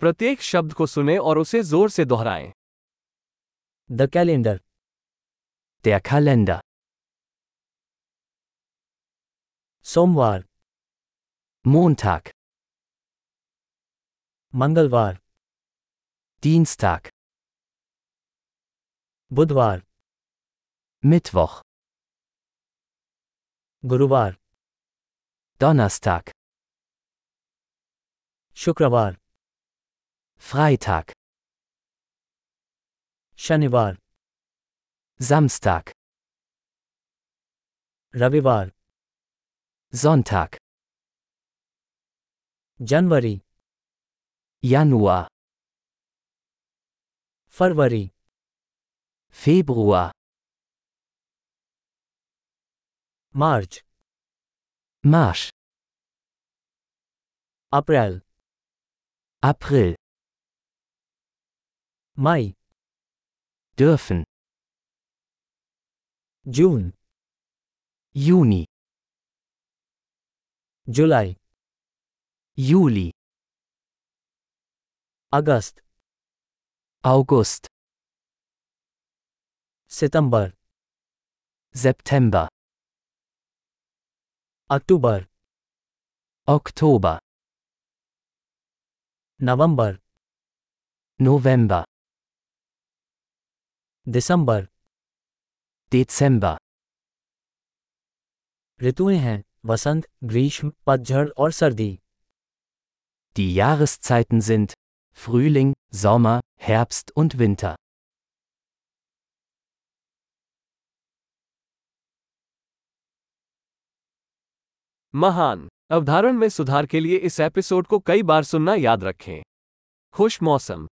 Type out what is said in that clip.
प्रत्येक शब्द को सुने और उसे ज़ोर से दोहराए। द कैलेंडर कैलेंडर सोमवार। मोनथाक। मंगलवार। तीन स्थाक बुधवार। मिथव गुरुवार। दोनास्ताक शुक्रवार। Freitag. Shanivar. Samstag. Ravivar. Sonntag. January. Januar. February. Februar. March. March. April. April. Mai. Dürfen. June. Juni. July. Juli. August. August. September. September. October. Oktober. November. November. दिसंबर Dezember. ऋतुएँ हैं वसंत ग्रीष्म पतझड़ और सर्दी Die Jahreszeiten sind Frühling, Sommer, Herbst und Winter. महान। अवधारण में सुधार के लिए इस एपिसोड को कई बार सुनना याद रखें। खुश मौसम।